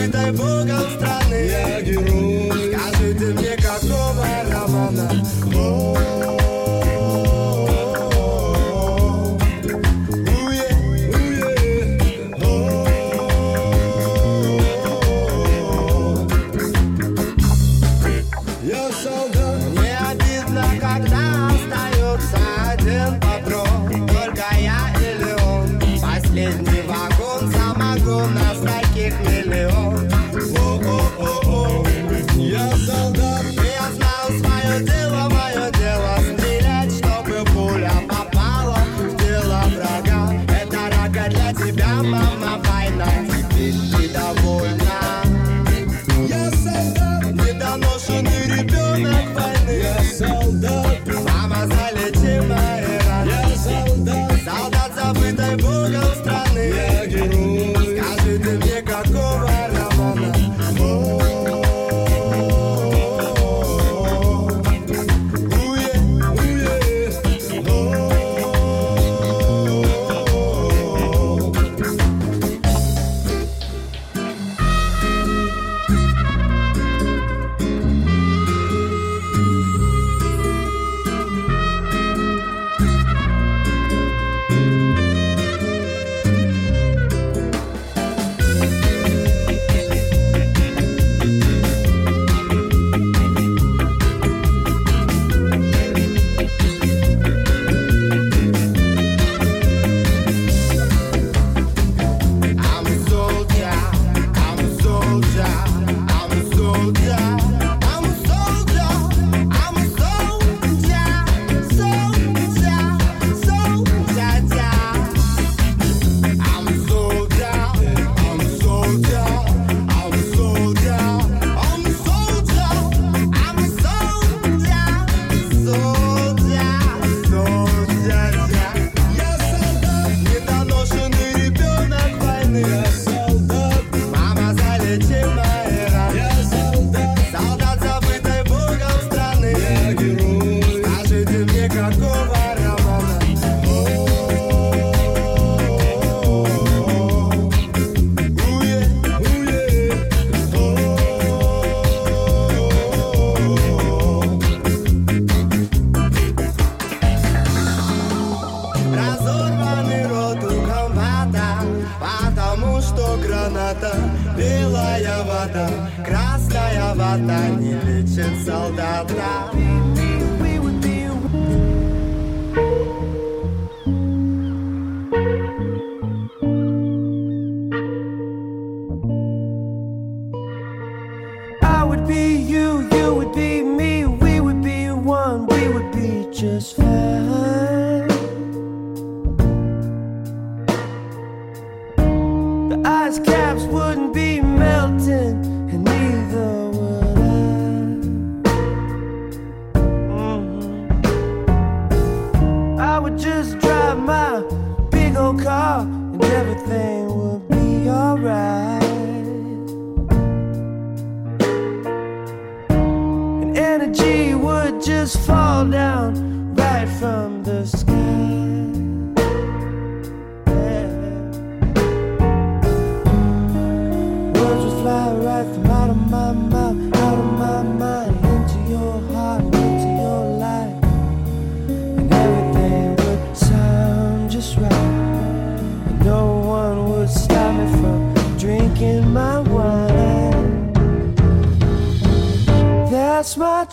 with thy. and everything will be alright. And energy would just fall down right from my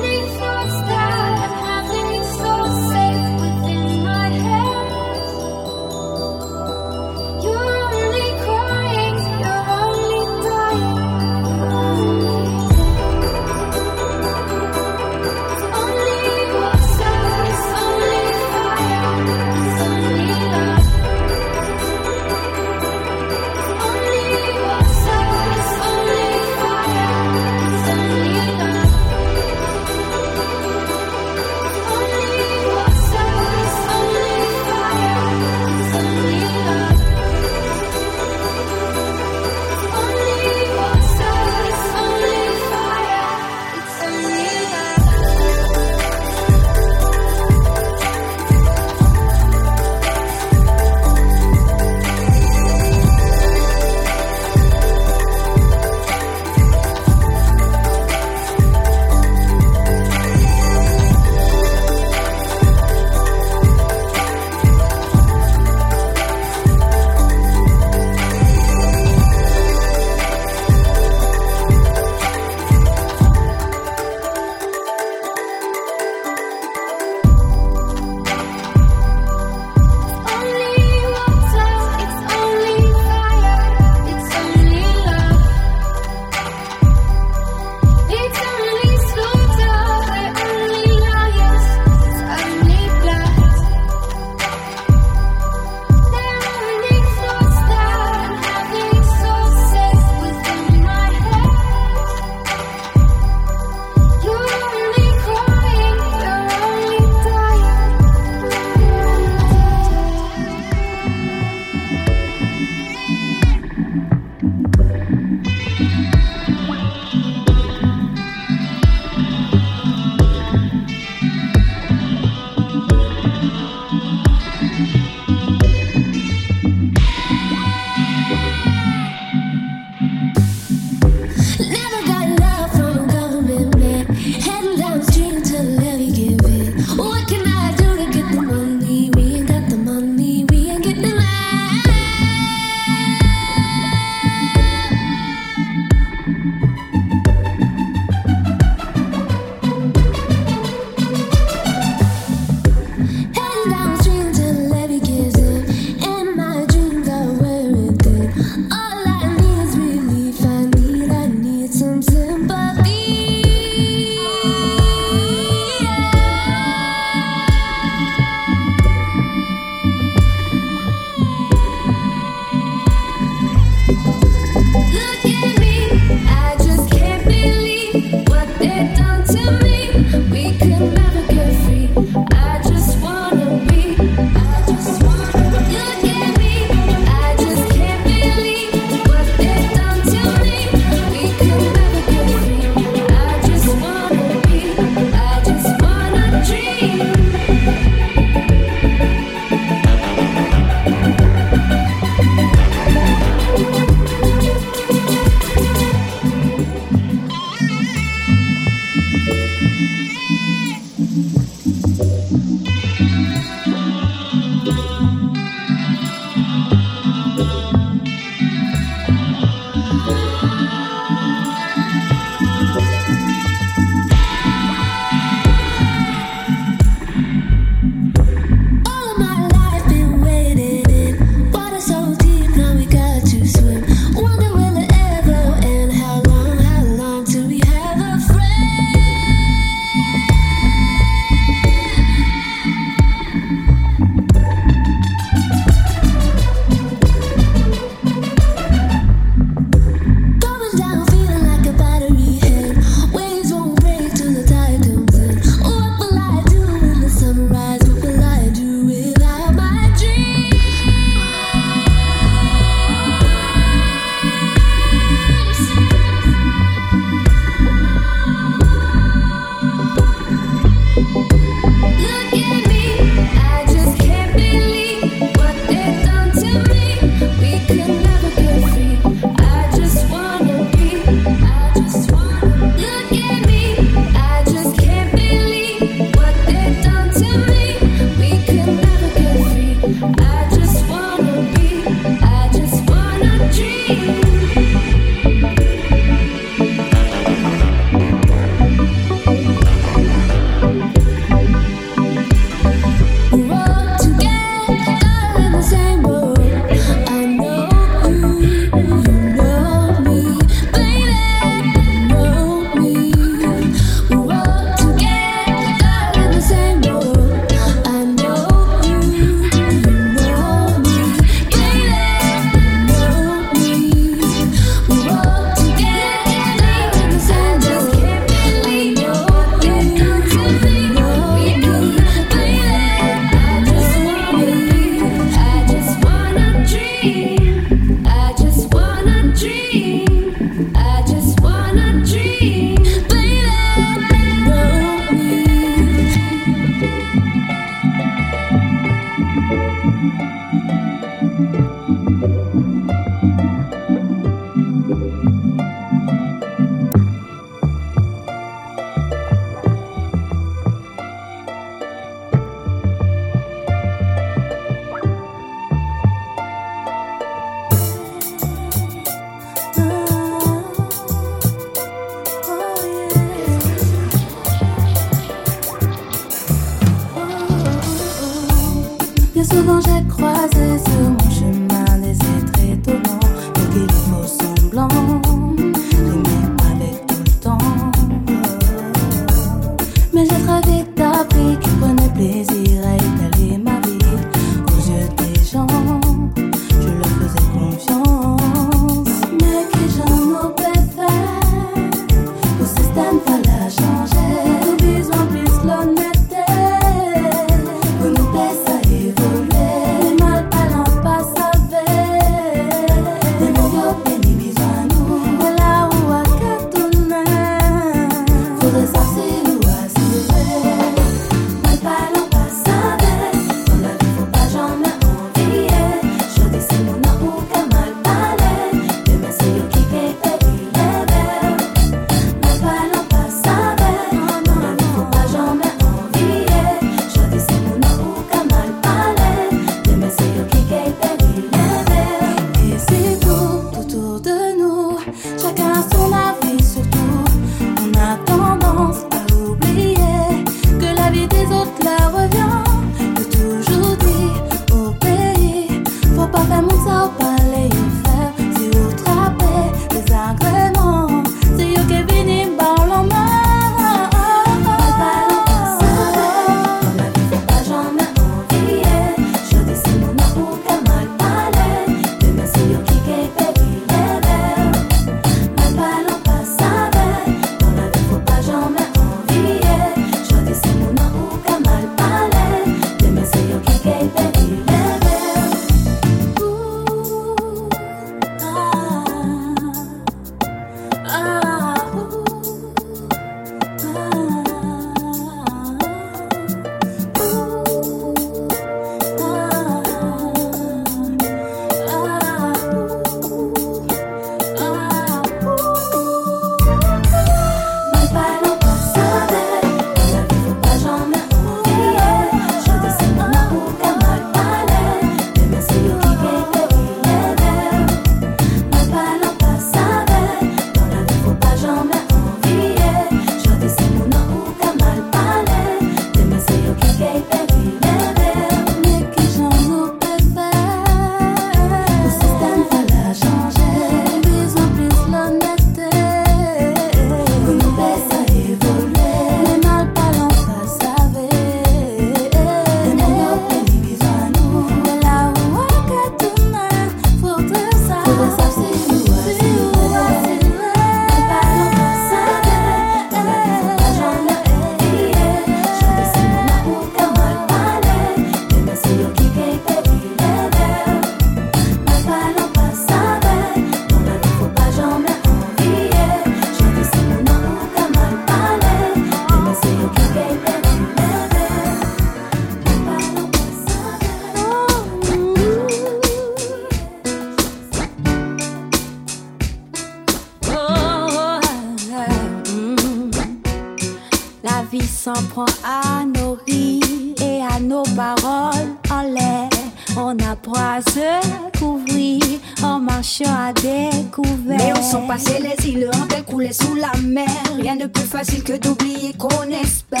Passées les îles en coulées sous la mer Rien de plus facile que d'oublier qu'on espère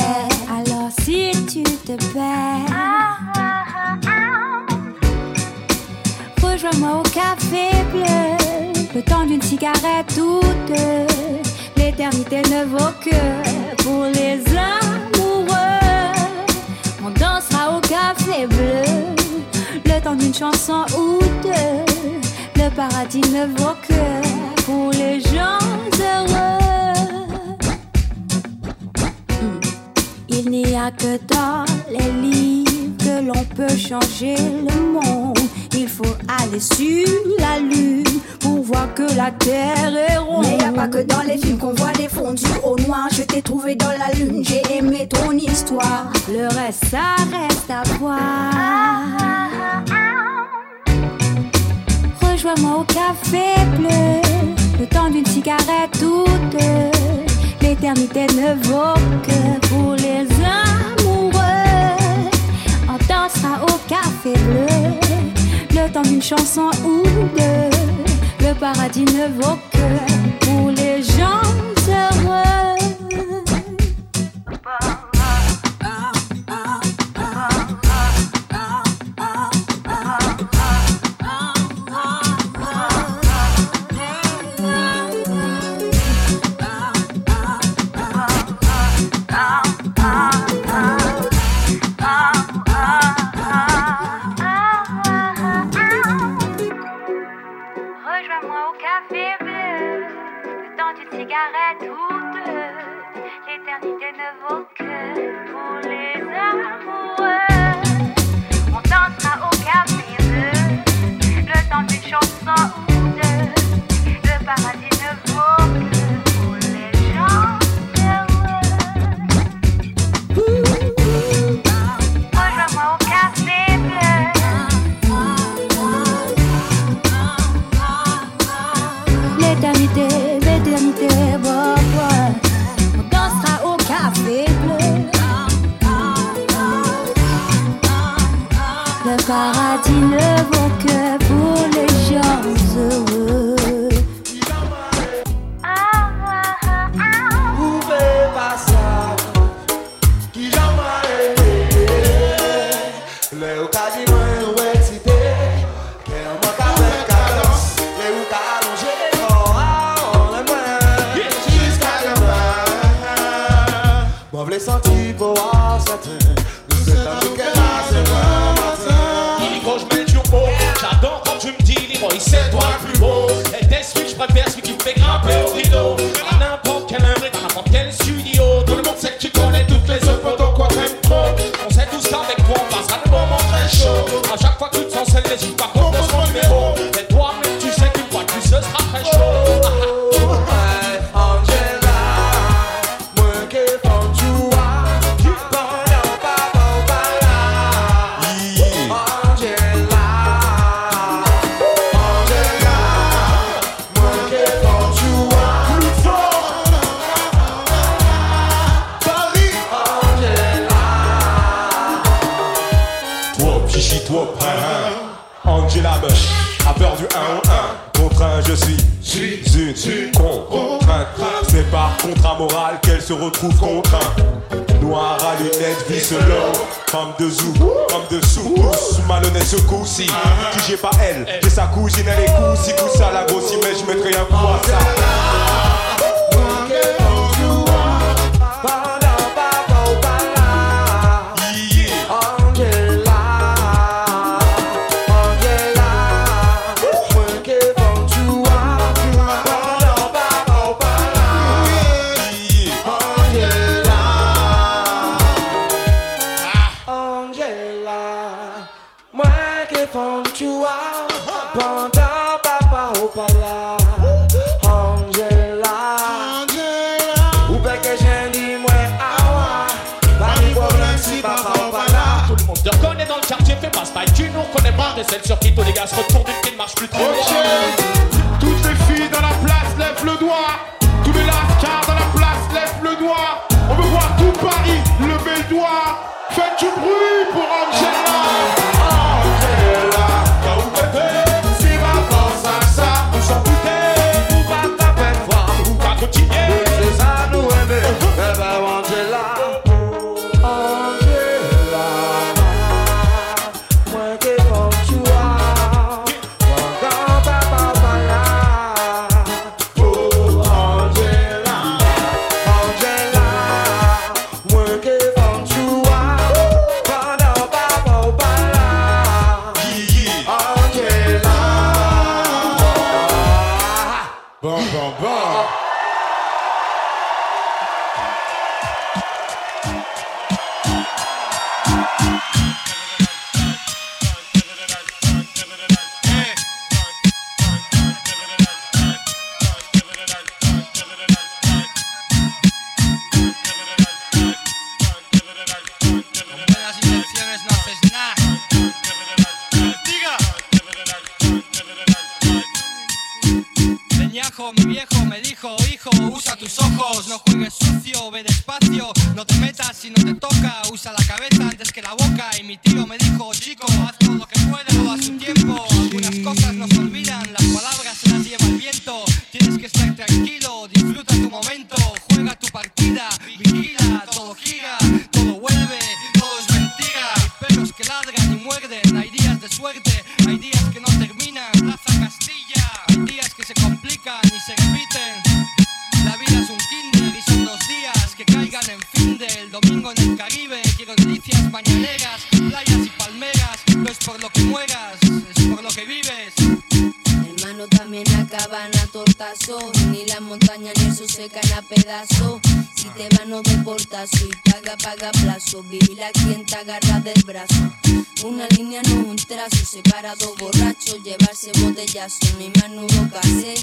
Alors si tu te perds, rejoins-moi au café bleu, le temps d'une cigarette ou deux. L'éternité ne vaut que pour les amoureux. On dansera au café bleu, le temps d'une chanson ou deux. Le paradis ne vaut que a que dans les livres que l'on peut changer le monde. Il faut aller sur la lune pour voir que la terre est ronde. Mais y a pas que dans les films qu'on voit des fondus au noir Je t'ai trouvé dans la lune, j'ai aimé ton histoire Le reste, ça reste à voir. Rejoins-moi au café bleu, le temps d'une cigarette ou deux. L'éternité ne vaut que pour les amoureux. Dansera au café bleu, le temps d'une chanson ou deux. Le paradis ne vaut que pour les gens heureux. 1-1 Contraint je suis, une contrainte. C'est par contrat moral qu'elle se retrouve contrainte. Noir à lunettes, vice Femme de zou, femme de sous, sous malhonnête ce coup-ci. Uh-huh. Qui j'ai pas elle, j'ai sa cousine, elle est coussi, coussa la grossie Mais je mettrai un coup à ça. Sur qui tous les gars se retournent ne marche plus trop. Y paga, paga plazo. Vigila quien te agarra del brazo. Una línea no un trazo. Separa dos borrachos, llevarse botellazo. Ni más nudo casé.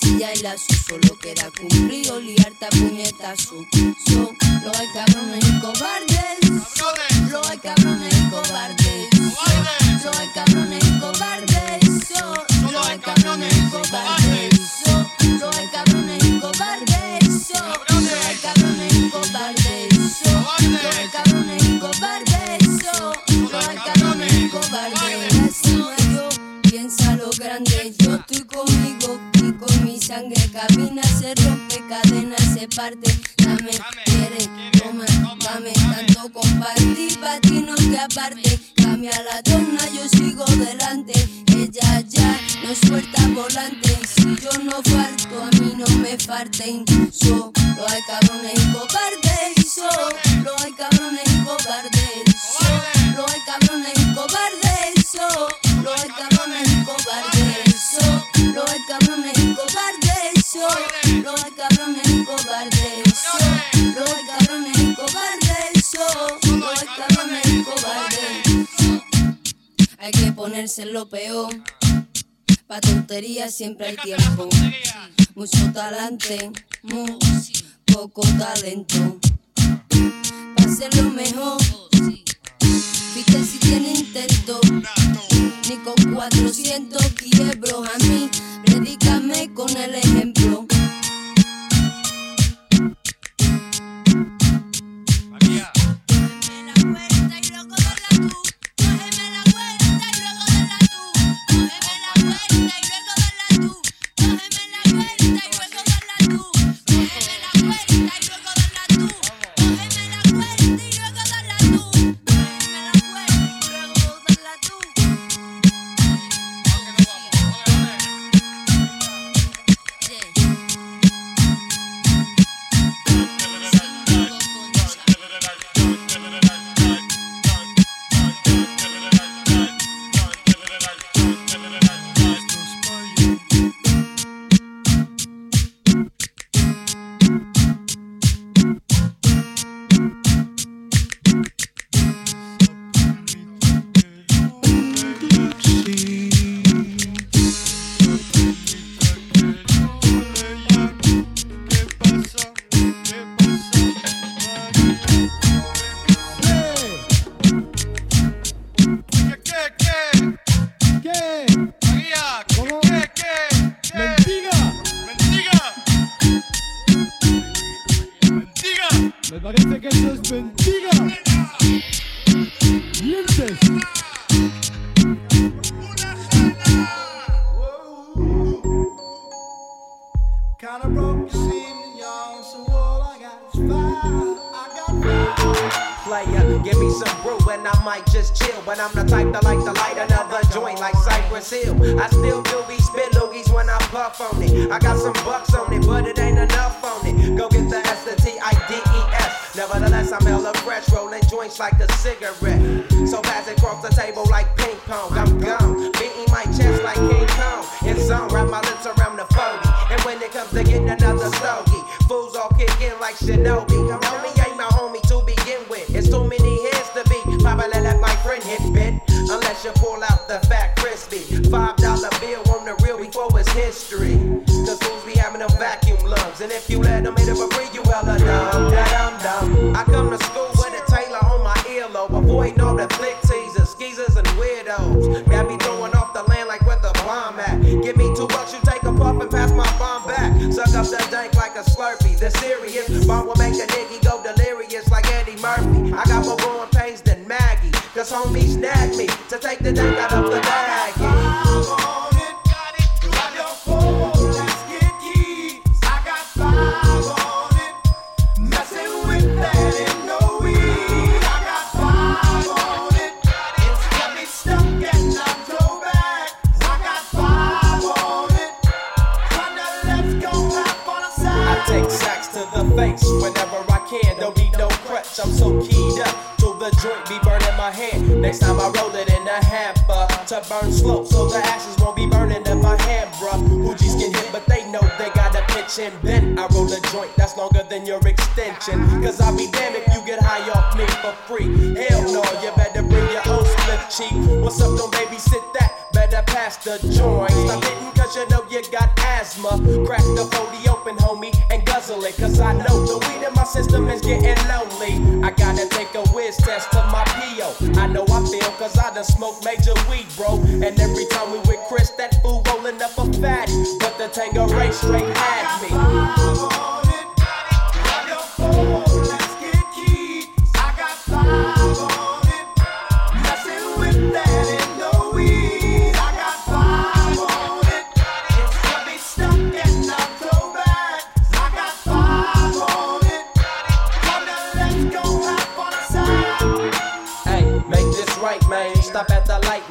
Si ya hay lazo, solo queda cumplir o liarte a puñetazo. So, lo hay cabrones y cobardes. Lo hay cabrones y cobardes. Lo hay cabrones y cobardes. Lo hay cabrones y cobardes. Parte. Dame, quiere, toma, dame, tanto compartir, pa' ti no te aparte. Cambia la torna, yo sigo delante. Ella ya no suelta volante. Si yo no falto, a mí no me falten. So, lo hay cabrones y cobardes. So, lo hay cabrones y cobardes. So, lo hay cabrones y cobardes. So, lo hay cabrones y cobardes. So, lo hay cabrones y cobardes. So, lo hay Hay que ponerse lo peor. Pa' tonterías siempre hay tiempo. Mucho talante, muy poco talento. Pa' hacerlo mejor. Viste si tiene intento. Ni con 400 quiebros a mí. Predícame con el ejemplo. Unless you pull out the fat crispy. Five dollar bill on the real before it's history. Cause fools be having them vacuum lungs. And if you let them hit it for free, you hella uh, dumb. Dum dum. I come to school with a Taylor on my earlobe. Avoiding all the flick teasers, skeezers, and weirdos. Got me throwing off the land like where the bomb at. Give me two bucks, you take a puff and pass my bomb back. Suck up the dank like a slurpee. The serious. Bomb will make a nigga go delirious like Eddie Murphy. I got more growing pains than Maggie. Cause homies to take the dank out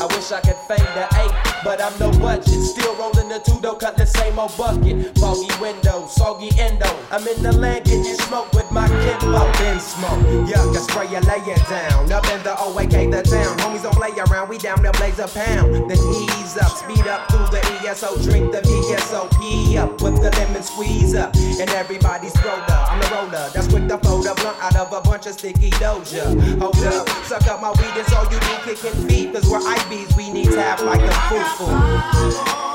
I wish I could fade the 8, but I'm no budget. Still rolling the two, though, cut the same old bucket. Foggy window, soggy endo. I'm in the land getting smoke with my kinfolk. Been smoke, yuck, I spray you, lay it down. Up in the OAK, the town. Homies don't play around, we down there blaze a pound. Then ease up, speed up through the ESO, drink the VSOP up with the lemon squeeze up. And everybody's roller, I'm the roller. That's quick to fold a blunt out of a bunch of sticky doja. Hold up, suck up my weed, it's all you do, kicking feet. Cause we're IBs, we need to have like a foo-foo.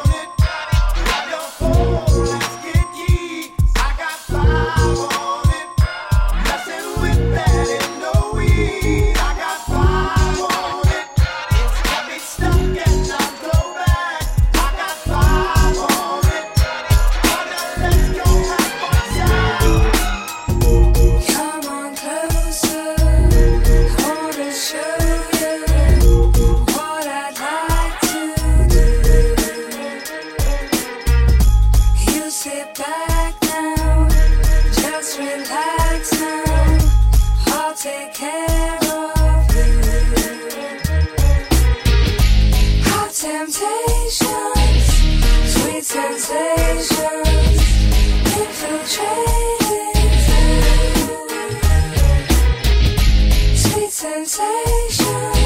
Sweet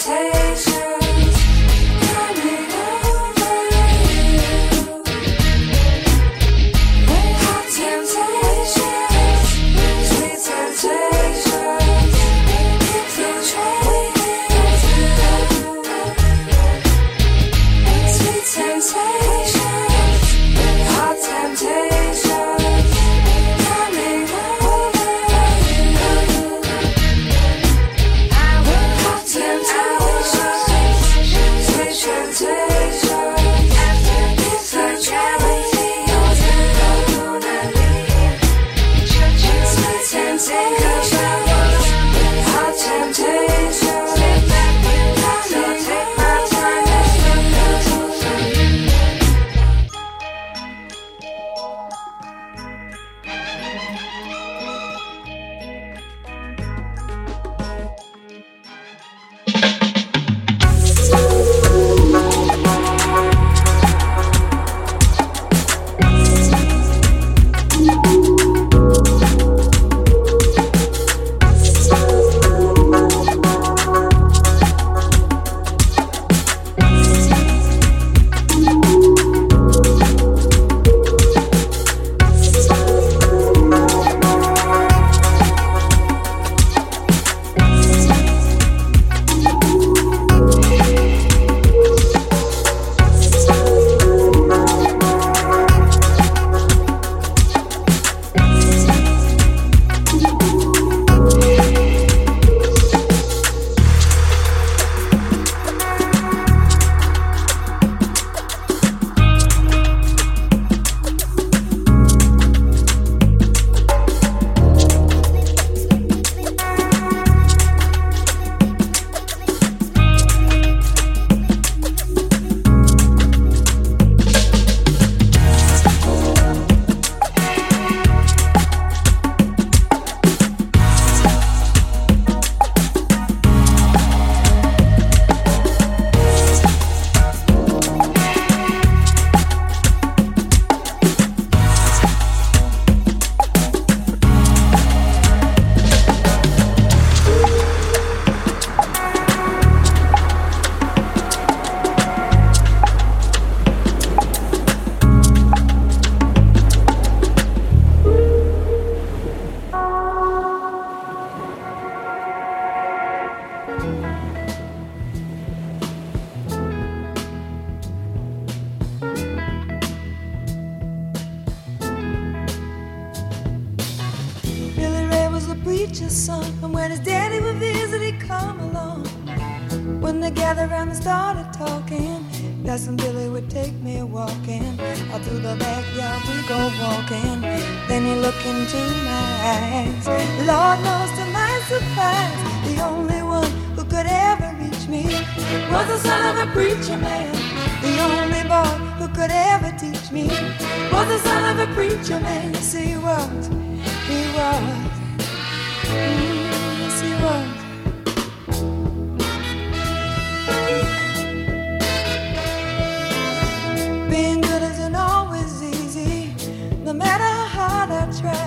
Taste. no matter how I try.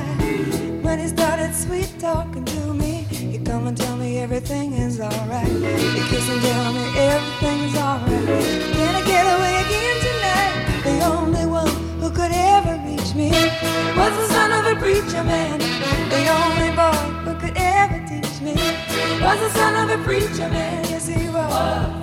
When he started sweet talking to me, he come and tell me everything is alright. He kiss and tell me everything's alright. Can I get away again tonight? The only one who could ever reach me was the son of a preacher man. The only boy who could ever teach me was the son of a preacher man. Yes, he was.